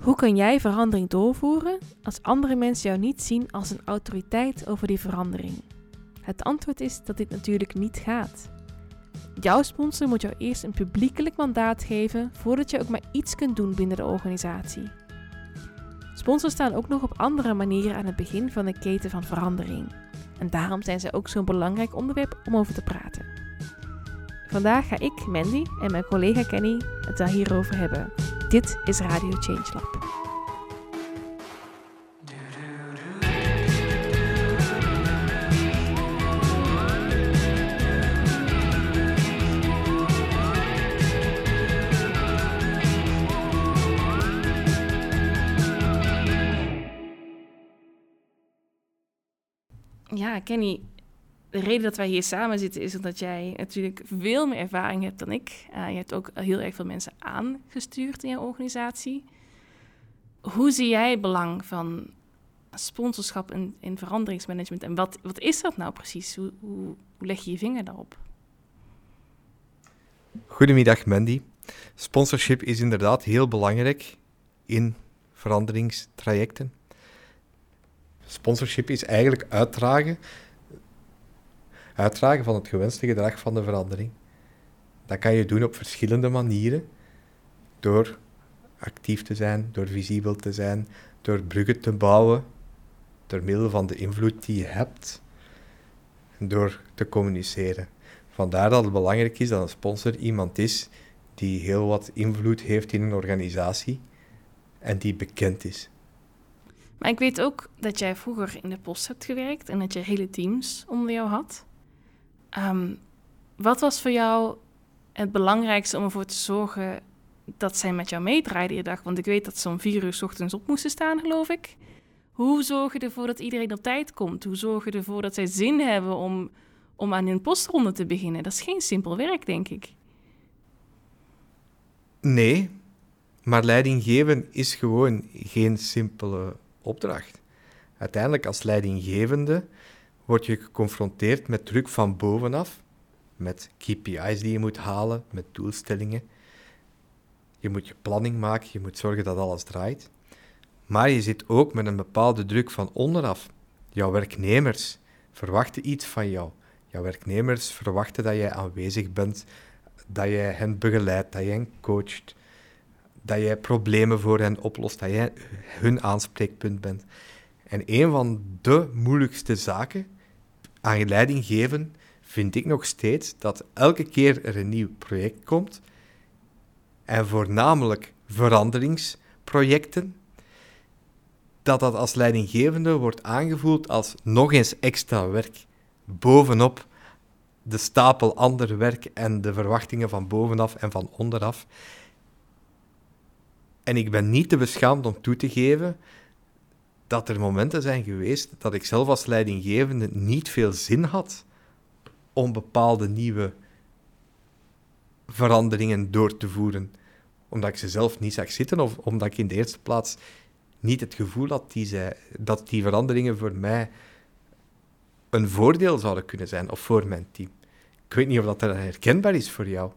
Hoe kan jij verandering doorvoeren als andere mensen jou niet zien als een autoriteit over die verandering? Het antwoord is dat dit natuurlijk niet gaat. Jouw sponsor moet jou eerst een publiekelijk mandaat geven voordat je ook maar iets kunt doen binnen de organisatie. Sponsors staan ook nog op andere manieren aan het begin van de keten van verandering. En daarom zijn ze ook zo'n belangrijk onderwerp om over te praten. Vandaag ga ik, Mandy en mijn collega Kenny het daar hierover hebben. Dit is Radio Change Lab. Ja, Kenny, de reden dat wij hier samen zitten is omdat jij natuurlijk veel meer ervaring hebt dan ik. Uh, je hebt ook heel erg veel mensen aangestuurd in je organisatie. Hoe zie jij het belang van sponsorschap in, in veranderingsmanagement en wat, wat is dat nou precies? Hoe, hoe, hoe leg je je vinger daarop? Goedemiddag Mandy. Sponsorship is inderdaad heel belangrijk in veranderingstrajecten. Sponsorship is eigenlijk uitdragen uitdragen van het gewenste gedrag van de verandering. Dat kan je doen op verschillende manieren. Door actief te zijn, door visibel te zijn, door bruggen te bouwen, door middel van de invloed die je hebt, door te communiceren. Vandaar dat het belangrijk is dat een sponsor iemand is die heel wat invloed heeft in een organisatie en die bekend is. Maar ik weet ook dat jij vroeger in de post hebt gewerkt en dat je hele teams onder jou had. Um, wat was voor jou het belangrijkste om ervoor te zorgen dat zij met jou meedraaiden je dag? Want ik weet dat ze om vier uur s ochtends op moesten staan, geloof ik. Hoe zorg je ervoor dat iedereen op tijd komt? Hoe zorg je ervoor dat zij zin hebben om, om aan hun postronde te beginnen? Dat is geen simpel werk, denk ik. Nee, maar leidinggeven is gewoon geen simpele opdracht. Uiteindelijk, als leidinggevende word je geconfronteerd met druk van bovenaf, met KPI's die je moet halen, met doelstellingen. Je moet je planning maken, je moet zorgen dat alles draait. Maar je zit ook met een bepaalde druk van onderaf. Jouw werknemers verwachten iets van jou. Jouw werknemers verwachten dat jij aanwezig bent, dat jij hen begeleidt, dat jij hen coacht, dat jij problemen voor hen oplost, dat jij hun aanspreekpunt bent. En een van de moeilijkste zaken aan leiding geven vind ik nog steeds dat elke keer er een nieuw project komt, en voornamelijk veranderingsprojecten, dat dat als leidinggevende wordt aangevoeld als nog eens extra werk bovenop de stapel ander werk en de verwachtingen van bovenaf en van onderaf. En ik ben niet te beschaamd om toe te geven dat er momenten zijn geweest dat ik zelf als leidinggevende niet veel zin had om bepaalde nieuwe veranderingen door te voeren. Omdat ik ze zelf niet zag zitten of omdat ik in de eerste plaats niet het gevoel had die zij, dat die veranderingen voor mij een voordeel zouden kunnen zijn of voor mijn team. Ik weet niet of dat herkenbaar is voor jou.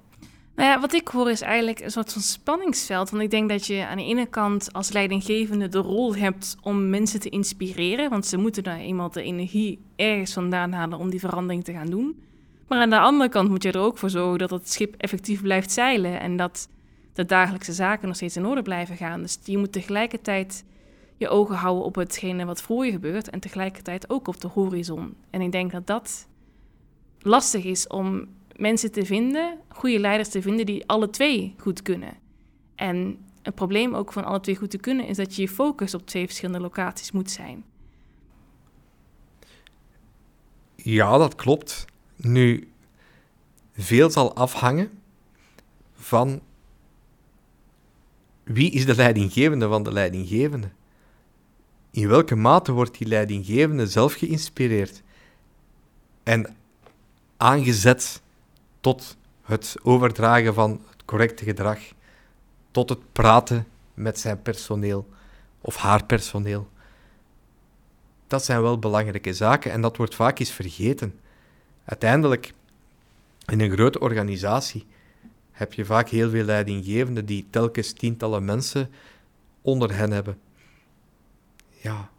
Nou ja, wat ik hoor is eigenlijk een soort van spanningsveld. Want ik denk dat je aan de ene kant als leidinggevende de rol hebt om mensen te inspireren. Want ze moeten daar eenmaal de energie ergens vandaan halen om die verandering te gaan doen. Maar aan de andere kant moet je er ook voor zorgen dat het schip effectief blijft zeilen. En dat de dagelijkse zaken nog steeds in orde blijven gaan. Dus je moet tegelijkertijd je ogen houden op hetgene wat voor je gebeurt. En tegelijkertijd ook op de horizon. En ik denk dat dat lastig is om mensen te vinden, goede leiders te vinden die alle twee goed kunnen. En het probleem ook van alle twee goed te kunnen is dat je je focus op twee verschillende locaties moet zijn. Ja, dat klopt. Nu, veel zal afhangen van wie is de leidinggevende van de leidinggevende. In welke mate wordt die leidinggevende zelf geïnspireerd en aangezet tot het overdragen van het correcte gedrag, tot het praten met zijn personeel of haar personeel. Dat zijn wel belangrijke zaken en dat wordt vaak eens vergeten. Uiteindelijk, in een grote organisatie heb je vaak heel veel leidinggevenden die telkens tientallen mensen onder hen hebben. Ja,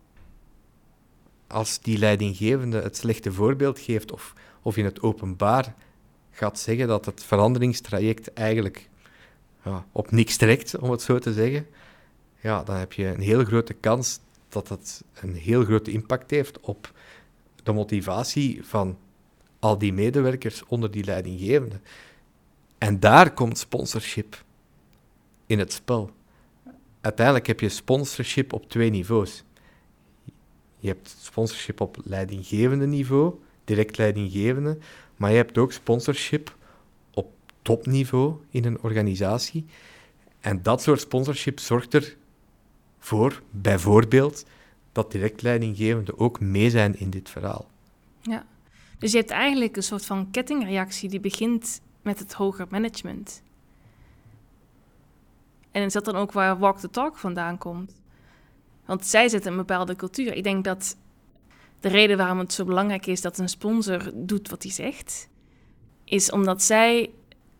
als die leidinggevende het slechte voorbeeld geeft of, of in het openbaar gaat zeggen dat het veranderingstraject eigenlijk ja, op niks trekt, om het zo te zeggen, ja, dan heb je een heel grote kans dat het een heel grote impact heeft op de motivatie van al die medewerkers onder die leidinggevende. En daar komt sponsorship in het spel. Uiteindelijk heb je sponsorship op twee niveaus. Je hebt sponsorship op leidinggevende niveau, direct leidinggevende, maar je hebt ook sponsorship op topniveau in een organisatie. En dat soort sponsorship zorgt ervoor, bijvoorbeeld, dat direct leidinggevenden ook mee zijn in dit verhaal. Ja, dus je hebt eigenlijk een soort van kettingreactie die begint met het hoger management. En is dat dan ook waar Walk the Talk vandaan komt? Want zij zetten een bepaalde cultuur. Ik denk dat de reden waarom het zo belangrijk is dat een sponsor doet wat hij zegt, is omdat zij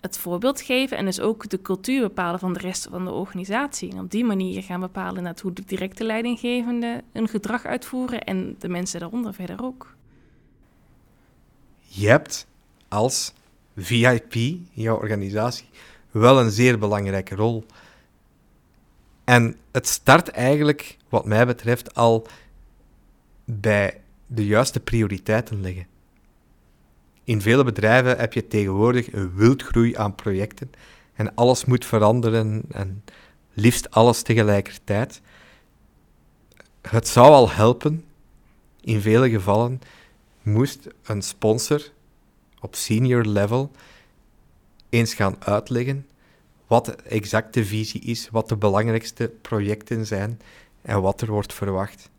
het voorbeeld geven en dus ook de cultuur bepalen van de rest van de organisatie. Op die manier gaan bepalen hoe de directe leidinggevende een gedrag uitvoeren en de mensen daaronder verder ook. Je hebt als VIP in jouw organisatie wel een zeer belangrijke rol. En het start eigenlijk, wat mij betreft, al bij de juiste prioriteiten leggen. In vele bedrijven heb je tegenwoordig een wildgroei aan projecten en alles moet veranderen en liefst alles tegelijkertijd. Het zou al helpen, in vele gevallen moest een sponsor op senior level eens gaan uitleggen wat de exacte visie is, wat de belangrijkste projecten zijn en wat er wordt verwacht.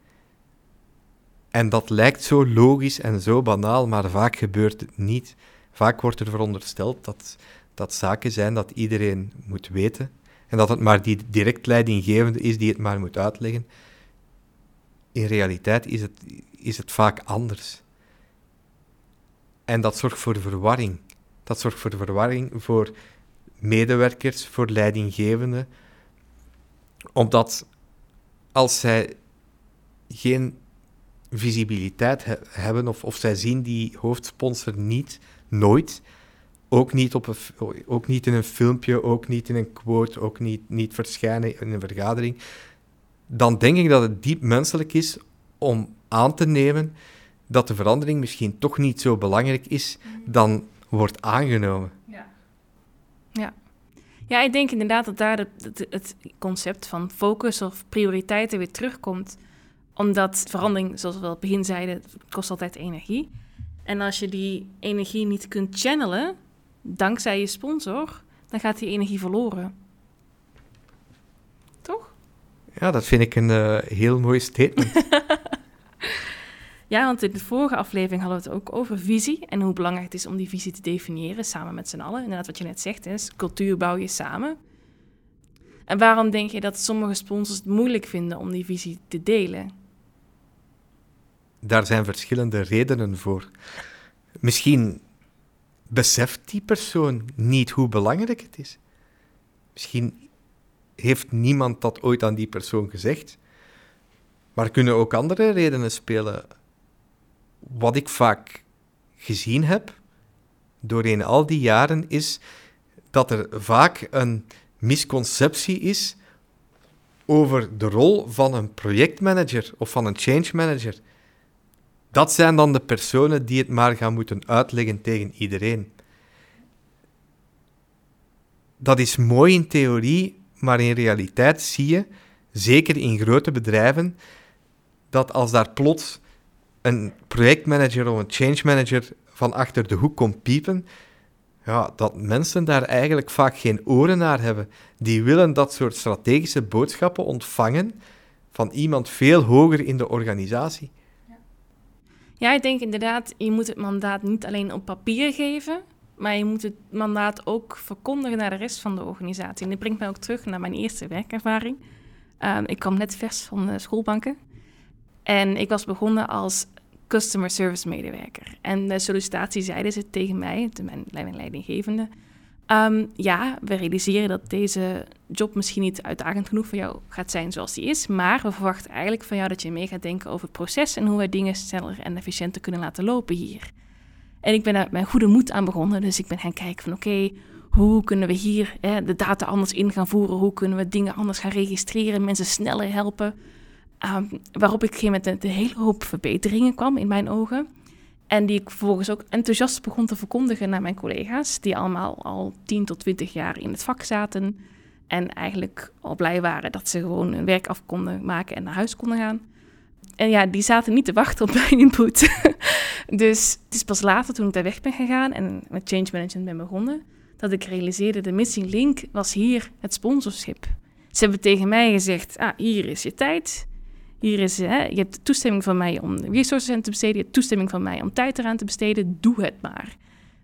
En dat lijkt zo logisch en zo banaal, maar vaak gebeurt het niet. Vaak wordt er verondersteld dat dat zaken zijn dat iedereen moet weten en dat het maar die direct leidinggevende is die het maar moet uitleggen. In realiteit is het, is het vaak anders. En dat zorgt voor verwarring. Dat zorgt voor verwarring voor medewerkers, voor leidinggevenden. Omdat als zij geen visibiliteit hebben of, of zij zien die hoofdsponsor niet, nooit, ook niet, op een, ook niet in een filmpje, ook niet in een quote, ook niet, niet verschijnen in een vergadering, dan denk ik dat het diep menselijk is om aan te nemen dat de verandering misschien toch niet zo belangrijk is dan wordt aangenomen. Ja. Ja. Ja, ik denk inderdaad dat daar het, het concept van focus of prioriteiten weer terugkomt. Omdat verandering, zoals we al begin zeiden, kost altijd energie. En als je die energie niet kunt channelen, dankzij je sponsor, dan gaat die energie verloren. Toch? Ja, dat vind ik een uh, heel mooi statement. Ja, want in de vorige aflevering hadden we het ook over visie en hoe belangrijk het is om die visie te definiëren samen met z'n allen. Inderdaad, wat je net zegt, is cultuur bouw je samen. En waarom denk je dat sommige sponsors het moeilijk vinden om die visie te delen? Daar zijn verschillende redenen voor. Misschien beseft die persoon niet hoe belangrijk het is. Misschien heeft niemand dat ooit aan die persoon gezegd. Maar kunnen ook andere redenen spelen wat ik vaak gezien heb doorheen al die jaren is dat er vaak een misconceptie is over de rol van een projectmanager of van een change manager. Dat zijn dan de personen die het maar gaan moeten uitleggen tegen iedereen. Dat is mooi in theorie, maar in realiteit zie je, zeker in grote bedrijven, dat als daar plots een projectmanager of een change manager van achter de hoek komt piepen, ja, dat mensen daar eigenlijk vaak geen oren naar hebben. Die willen dat soort strategische boodschappen ontvangen van iemand veel hoger in de organisatie. Ja, ik denk inderdaad, je moet het mandaat niet alleen op papier geven, maar je moet het mandaat ook verkondigen naar de rest van de organisatie. En dit brengt mij ook terug naar mijn eerste werkervaring. Ehm, ik kwam net vers van de schoolbanken. En ik was begonnen als customer service medewerker. En de sollicitatie zeiden ze tegen mij, mijn leidinggevende, Ehm, ja, we realiseren dat deze job misschien niet uitdagend genoeg voor jou gaat zijn zoals die is. Maar we verwachten eigenlijk van jou dat je mee gaat denken over het proces en hoe wij dingen sneller en efficiënter kunnen laten lopen hier. En ik ben daar met goede moed aan begonnen. Dus ik ben gaan kijken van oké, hoe kunnen we hier hè, de data anders in gaan voeren? Hoe kunnen we dingen anders gaan registreren, mensen sneller helpen? Ehm, waarop ik een een hele hoop verbeteringen kwam in mijn ogen. En die ik vervolgens ook enthousiast begon te verkondigen naar mijn collega's, die allemaal al 10 tot 20 jaar in het vak zaten. En eigenlijk al blij waren dat ze gewoon hun werk af konden maken en naar huis konden gaan. En ja, die zaten niet te wachten op mijn input. dus het is pas later, toen ik daar weg ben gegaan en met change management ben begonnen, dat ik realiseerde, de missing link was hier het sponsorship. Ze hebben tegen mij gezegd, ah, hier is je tijd. Hier is, hè, je hebt toestemming van mij om resources aan te besteden. Je hebt toestemming van mij om tijd eraan te besteden. Doe het maar.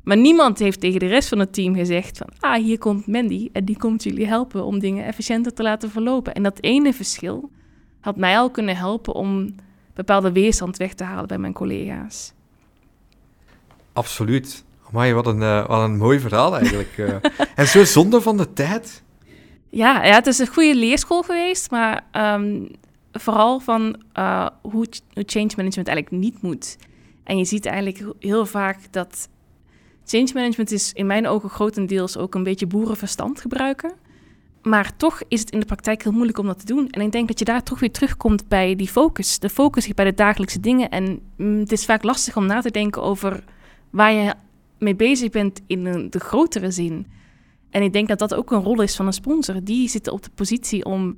Maar niemand heeft tegen de rest van het team gezegd van... ah, hier komt Mandy en die komt jullie helpen om dingen efficiënter te laten verlopen. En dat ene verschil had mij al kunnen helpen om bepaalde weerstand weg te halen bij mijn collega's. Absoluut. Maar wat een, uh, wat een mooi verhaal eigenlijk. Uh. en zo zonde van de tijd. Ja, ja, het is een goede leerschool geweest, maar um, vooral van uh, hoe, change management eigenlijk niet moet. En je ziet eigenlijk heel vaak dat change management is in mijn ogen grotendeels ook een beetje boerenverstand gebruiken. Maar toch is het in de praktijk heel moeilijk om dat te doen. En ik denk dat je daar toch weer terugkomt bij die focus. De focus bij de dagelijkse dingen. En mm, het is vaak lastig om na te denken over waar je mee bezig bent in de grotere zin. En ik denk dat dat ook een rol is van een sponsor. Die zitten op de positie om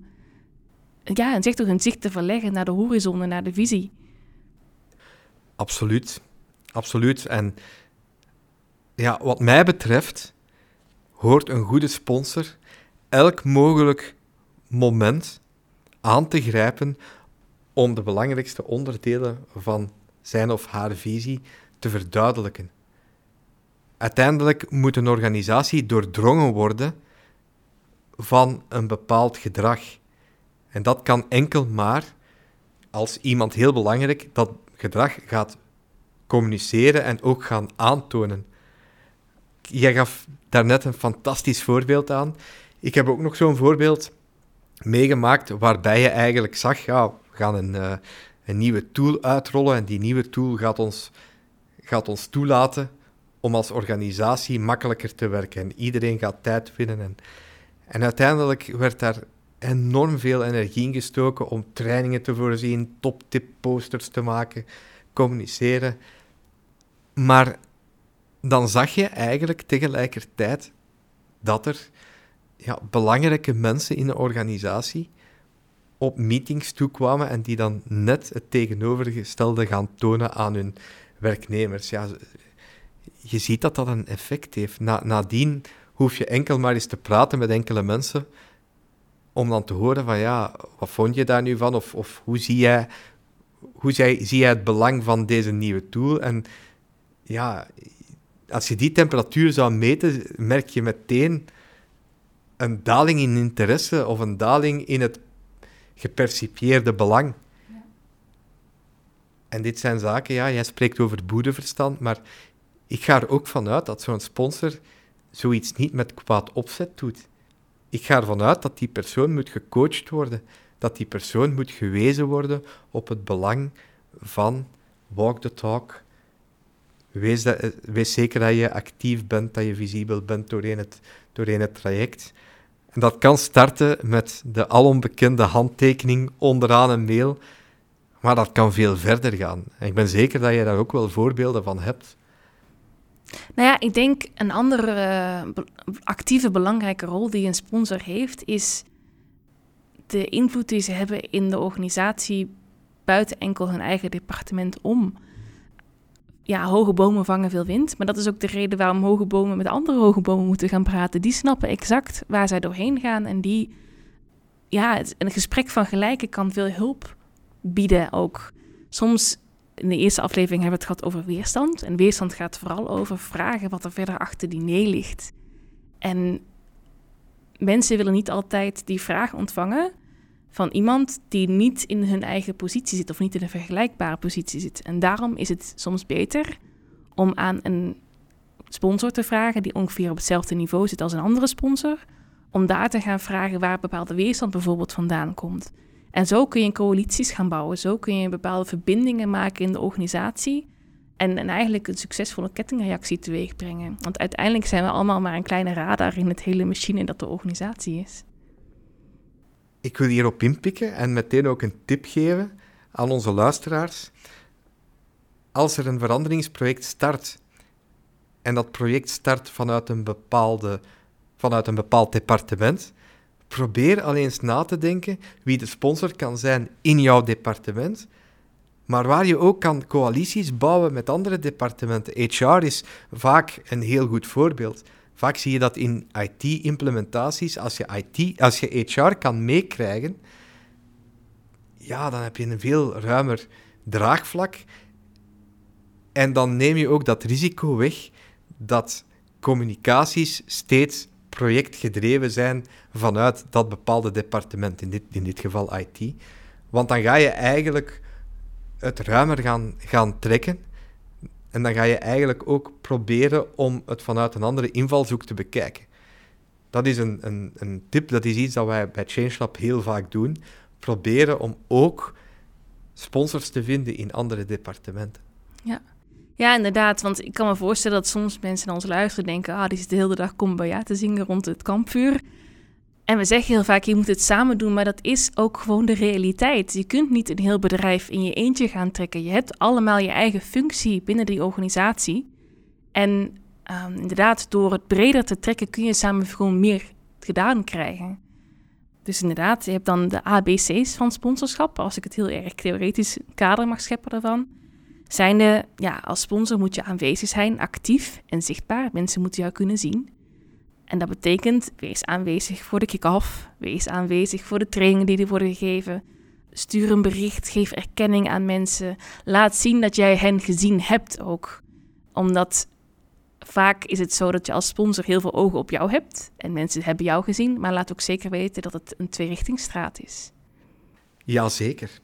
ja, en zeg toch hun zicht te verleggen naar de horizon en naar de visie. Absoluut, absoluut. En ja, wat mij betreft hoort een goede sponsor elk mogelijk moment aan te grijpen om de belangrijkste onderdelen van zijn of haar visie te verduidelijken. Uiteindelijk moet een organisatie doordrongen worden van een bepaald gedrag. En dat kan enkel maar als iemand heel belangrijk dat gedrag gaat communiceren en ook gaan aantonen. Jij gaf daarnet een fantastisch voorbeeld aan. Ik heb ook nog zo'n voorbeeld meegemaakt waarbij je eigenlijk zag, ja, we gaan een, uh, een nieuwe tool uitrollen en die nieuwe tool gaat ons, gaat ons toelaten om als organisatie makkelijker te werken. En iedereen gaat tijd winnen. En, en uiteindelijk werd daar enorm veel energie ingestoken om trainingen te voorzien, top-tip posters te maken, communiceren. Maar dan zag je eigenlijk tegelijkertijd dat er ja, belangrijke mensen in de organisatie op meetings toekwamen en die dan net het tegenovergestelde gaan tonen aan hun werknemers. Ja, je ziet dat dat een effect heeft. Na, nadien hoef je enkel maar eens te praten met enkele mensen om dan te horen van ja, wat vond je daar nu van? Of, of hoe, zie jij, hoe zie, zie jij het belang van deze nieuwe tool? En ja, als je die temperatuur zou meten, merk je meteen een daling in interesse of een daling in het gepercipieerde belang. En dit zijn zaken, ja, jij spreekt over boedeverstand, maar ik ga er ook vanuit dat zo'n sponsor zoiets niet met kwaad opzet doet ik ga ervan uit dat die persoon moet gecoacht worden, dat die persoon moet gewezen worden op het belang van walk the talk. Wees, dat, wees zeker dat je actief bent, dat je visibel bent doorheen het, doorheen het traject. En dat kan starten met de alombekende handtekening onderaan een mail, maar dat kan veel verder gaan. En ik ben zeker dat je daar ook wel voorbeelden van hebt. Nou ja, ik denk een andere uh, actieve belangrijke rol die een sponsor heeft, is de invloed die ze hebben in de organisatie buiten enkel hun eigen departement om. Ja, hoge bomen vangen veel wind, maar dat is ook de reden waarom hoge bomen met andere hoge bomen moeten gaan praten. Die snappen exact waar zij doorheen gaan en die, ja, een gesprek van gelijken kan veel hulp bieden ook. Soms in de eerste aflevering hebben we het gehad over weerstand. En weerstand gaat vooral over vragen wat er verder achter die nee ligt. En mensen willen niet altijd die vraag ontvangen van iemand die niet in hun eigen positie zit of niet in een vergelijkbare positie zit. En daarom is het soms beter om aan een sponsor te vragen die ongeveer op hetzelfde niveau zit als een andere sponsor. Om daar te gaan vragen waar bepaalde weerstand bijvoorbeeld vandaan komt. En zo kun je coalities gaan bouwen. Zo kun je bepaalde verbindingen maken in de organisatie. En, en eigenlijk een succesvolle kettingreactie teweeg brengen. Want uiteindelijk zijn we allemaal maar een kleine radar in het hele machine dat de organisatie is. Ik wil hierop inpikken en meteen ook een tip geven aan onze luisteraars. Als er een veranderingsproject start en dat project start vanuit een, bepaalde, vanuit een bepaald departement, probeer al eens na te denken wie de sponsor kan zijn in jouw departement, maar waar je ook kan coalities bouwen met andere departementen. HR is vaak een heel goed voorbeeld. Vaak zie je dat in IT-implementaties, als je, IT, als je HR kan meekrijgen, ja, dan heb je een veel ruimer draagvlak. En dan neem je ook dat risico weg dat communicaties steeds projectgedreven zijn vanuit dat bepaalde departement, in dit, in dit geval IT. Want dan ga je eigenlijk het ruimer gaan, gaan trekken. En dan ga je eigenlijk ook proberen om het vanuit een andere invalshoek te bekijken. Dat is een, een, een tip, dat is iets dat wij bij ChangeLab heel vaak doen. Proberen om ook sponsors te vinden in andere departementen. Ja. Ja, inderdaad. Want ik kan me voorstellen dat soms mensen naar ons luisteren denken... ah, die zit de hele dag Kumbaya te zingen rond het kampvuur. En we zeggen heel vaak, je moet het samen doen, maar dat is ook gewoon de realiteit. Je kunt niet een heel bedrijf in je eentje gaan trekken. Je hebt allemaal je eigen functie binnen die organisatie. En um, inderdaad, door het breder te trekken kun je samen gewoon meer gedaan krijgen. Dus inderdaad, je hebt dan de ABC's van sponsorschap, als ik het heel erg theoretisch kader mag scheppen daarvan. Zijnde, ja, als sponsor moet je aanwezig zijn, actief en zichtbaar. Mensen moeten jou kunnen zien. En dat betekent, wees aanwezig voor de kick-off, wees aanwezig voor de trainingen die er worden gegeven. Stuur een bericht, geef erkenning aan mensen. Laat zien dat jij hen gezien hebt ook. Omdat vaak is het zo dat je als sponsor heel veel ogen op jou hebt. En mensen hebben jou gezien, maar laat ook zeker weten dat het een tweerichtingsstraat is. Jazeker.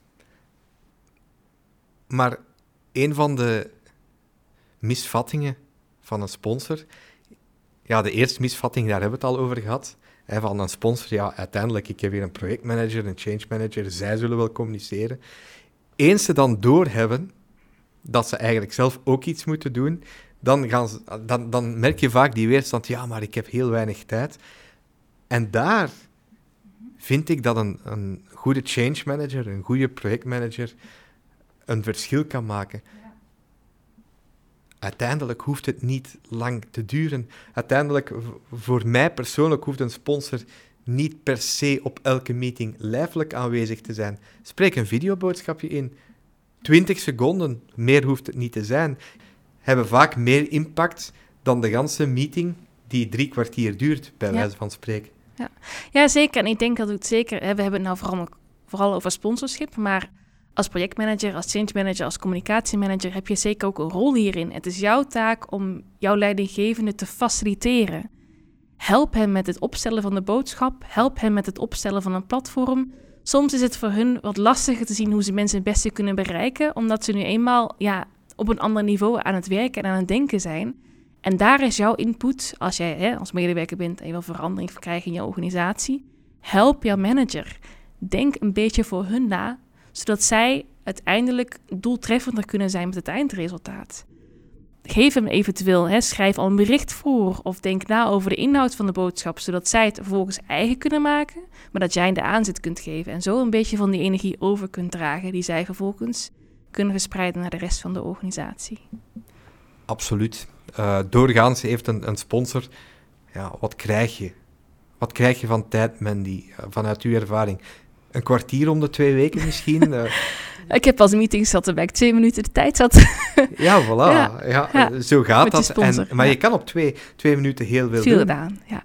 Maar een van de misvattingen van een sponsor ja, de eerste misvatting, daar hebben we het al over gehad. Hè, van een sponsor, ja, uiteindelijk, ik heb hier een projectmanager, een change manager, zij zullen wel communiceren. Eens ze dan doorhebben dat ze eigenlijk zelf ook iets moeten doen, dan, gaan ze, dan, dan merk je vaak die weerstand, ja, maar ik heb heel weinig tijd. En daar vind ik dat een, een goede change manager, een goede projectmanager, een verschil kan maken uiteindelijk hoeft het niet lang te duren. Uiteindelijk, voor mij persoonlijk, hoeft een sponsor niet per se op elke meeting lijfelijk aanwezig te zijn. Spreek een videoboodschapje in. 20 seconden, meer hoeft het niet te zijn. Hebben vaak meer impact dan de ganse meeting die drie kwartier duurt, bij wijze van spreken. Ja. ja, zeker. En ik denk dat het zeker... We hebben het nou vooral, vooral over sponsorship, maar als projectmanager, als change manager, als communicatiemanager heb je zeker ook een rol hierin. Het is jouw taak om jouw leidinggevende te faciliteren. Help hem met het opstellen van de boodschap. Help hem met het opstellen van een platform. Soms is het voor hun wat lastiger te zien hoe ze mensen het beste kunnen bereiken, omdat ze nu eenmaal ja, op een ander niveau aan het werken en aan het denken zijn. En daar is jouw input, als jij hè, als medewerker bent en je wil verandering krijgen in je organisatie, help jouw manager. Denk een beetje voor hun na zodat zij uiteindelijk doeltreffender kunnen zijn met het eindresultaat. Geef hem eventueel, hè, schrijf al een bericht voor of denk na over de inhoud van de boodschap, zodat zij het vervolgens eigen kunnen maken, maar dat jij de aanzet kunt geven en zo een beetje van die energie over kunt dragen die zij vervolgens kunnen verspreiden naar de rest van de organisatie. Absoluut. Uh, doorgaans heeft een, een sponsor, ja, wat krijg je? Wat krijg je van tijd, Mandy, uh, vanuit uw ervaring? Een kwartier om de twee weken misschien. Eh. ik heb als meetings zat waarbij ik twee minuten de tijd zat. ja, voilà. Ja, zo gaat dat. en, maar je kan op twee, twee minuten heel veel, veel doen. gedaan, ja.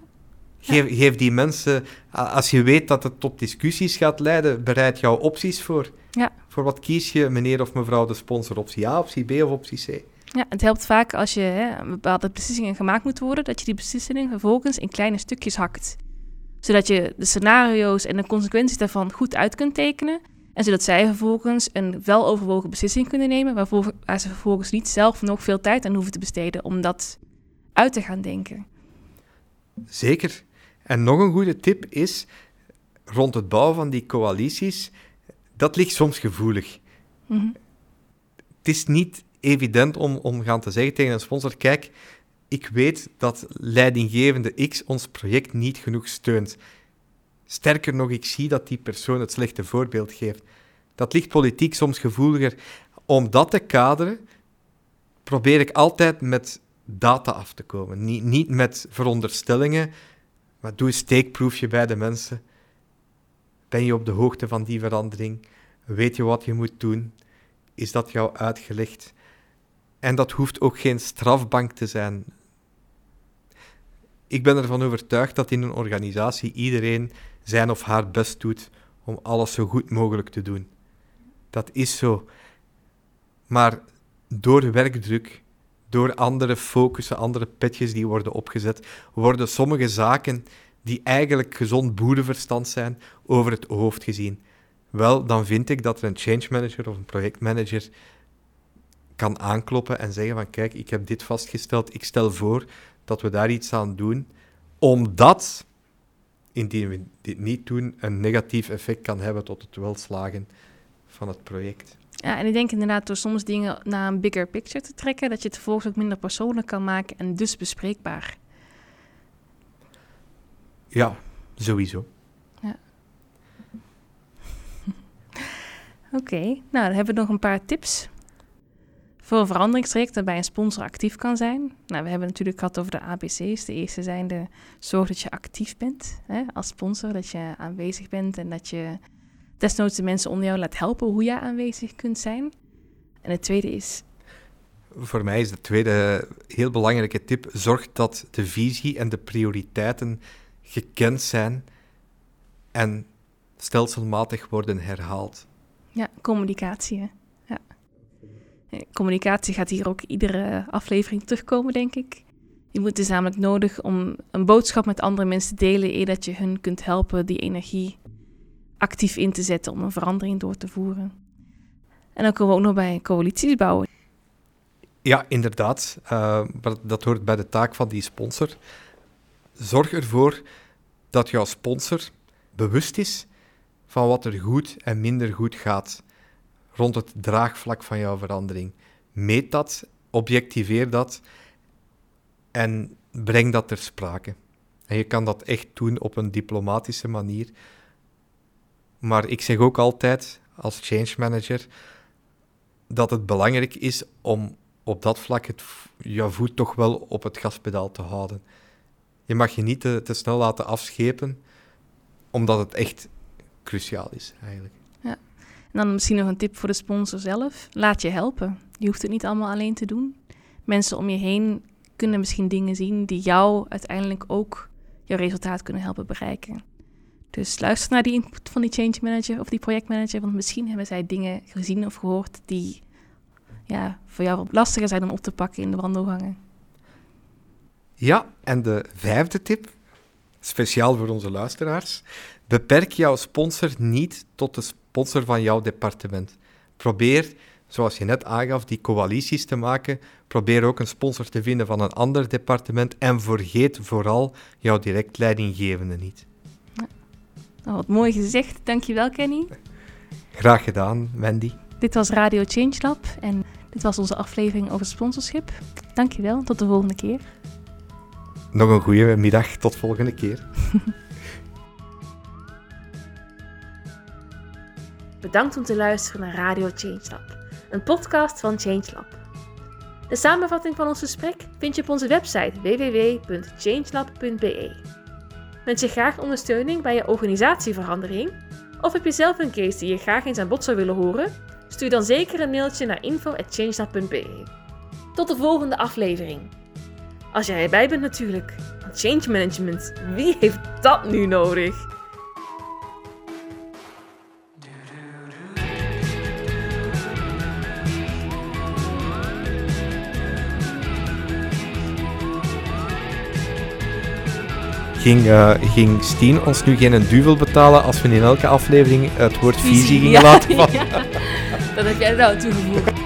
Geef, geef die mensen, als je weet dat het tot discussies gaat leiden, bereid jouw opties voor. Ja. Voor wat kies je, meneer of mevrouw de sponsor? Optie A, optie B of optie C? Ja, het helpt vaak als je hè, bepaalde beslissingen gemaakt moet worden, dat je die beslissingen vervolgens in kleine stukjes hakt zodat je de scenario's en de consequenties daarvan goed uit kunt tekenen. En zodat zij vervolgens een weloverwogen beslissing kunnen nemen, waar ze vervolgens niet zelf nog veel tijd aan hoeven te besteden om dat uit te gaan denken. Zeker. En nog een goede tip is, rond het bouwen van die coalities, dat ligt soms gevoelig. Mhm. Het is niet evident om, om gaan te zeggen tegen een sponsor, kijk, ik weet dat leidinggevende X ons project niet genoeg steunt. Sterker nog, ik zie dat die persoon het slechte voorbeeld geeft. Dat ligt politiek soms gevoeliger. Om dat te kaderen, probeer ik altijd met data af te komen. Niet, niet met veronderstellingen, maar doe een steekproefje bij de mensen. Ben je op de hoogte van die verandering? Weet je wat je moet doen? Is dat jou uitgelegd? En dat hoeft ook geen strafbank te zijn. Ik ben ervan overtuigd dat in een organisatie iedereen zijn of haar best doet om alles zo goed mogelijk te doen. Dat is zo. Maar door werkdruk, door andere focussen, andere petjes die worden opgezet, worden sommige zaken die eigenlijk gezond boerenverstand zijn, over het hoofd gezien. Wel, dan vind ik dat er een change manager of een projectmanager kan aankloppen en zeggen van kijk, ik heb dit vastgesteld, ik stel voor dat we daar iets aan doen, omdat, indien we dit niet doen, een negatief effect kan hebben tot het welslagen van het project. Ja, en ik denk inderdaad door soms dingen naar een bigger picture te trekken, dat je het vervolgens ook minder persoonlijk kan maken en dus bespreekbaar. Ja, sowieso. Oké, nou dan hebben we nog een paar tips voor een veranderingstraject waarbij een sponsor actief kan zijn. Nou, we hebben natuurlijk gehad over de ABC's. De eerste zijn de zorg dat je actief bent hè, als sponsor, dat je aanwezig bent en dat je desnoods de mensen onder jou laat helpen hoe je aanwezig kunt zijn. En het tweede is. Voor mij is de tweede heel belangrijke tip: zorg dat de visie en de prioriteiten gekend zijn en stelselmatig worden herhaald. Ja, communicatie. Hè? Communicatie gaat hier ook iedere aflevering terugkomen, denk ik. Je moet dus namelijk nodig om een boodschap met andere mensen te delen, eer dat je hun kunt helpen die energie actief in te zetten om een verandering door te voeren. En dan komen we ook nog bij coalities bouwen. Ja, inderdaad. Uh, dat hoort bij de taak van die sponsor. Zorg ervoor dat jouw sponsor bewust is van wat er goed en minder goed gaat rond het draagvlak van jouw verandering. Meet dat, objectiveer dat en breng dat ter sprake. En je kan dat echt doen op een diplomatische manier. Maar ik zeg ook altijd als change manager dat het belangrijk is om op dat vlak het, je voet toch wel op het gaspedaal te houden. Je mag je niet te snel laten afschepen, omdat het echt cruciaal is eigenlijk. Dan misschien nog een tip voor de sponsor zelf. Laat je helpen. Je hoeft het niet allemaal alleen te doen. Mensen om je heen kunnen misschien dingen zien die jou uiteindelijk ook jouw resultaat kunnen helpen bereiken. Dus luister naar die input van die change manager of die projectmanager, want misschien hebben zij dingen gezien of gehoord die ja, voor jou lastiger zijn om op te pakken in de wandelgangen. Ja, en de vijfde tip, speciaal voor onze luisteraars, beperk jouw sponsor niet tot de sponsor van jouw departement. Probeer, zoals je net aangaf, die coalities te maken. Probeer ook een sponsor te vinden van een ander departement en vergeet vooral jouw direct leidinggevende niet. Nou, wat mooi gezegd. Dankjewel, Kenny. Graag gedaan, Wendy. Dit was Radio Change Lab en dit was onze aflevering over sponsorship. Dankjewel, tot de volgende keer. Nog een goede middag, tot volgende keer. Bedankt om te luisteren naar Radio Changelab, een podcast van Changelab. De samenvatting van ons gesprek vind je op onze website www.changelab.be. Wens je graag ondersteuning bij je organisatieverandering? Of heb je zelf een case die je graag eens aan bod zou willen horen? Stuur dan zeker een mailtje naar info.changelab.be. Tot de volgende aflevering. Als jij erbij bent natuurlijk. Change management, wie heeft dat nu nodig? Ging, uh, ging Steen ons nu geen duvel betalen als we in elke aflevering het woord visie, gingen ja, laten vallen? Ja, dat heb jij nou toegevoegd.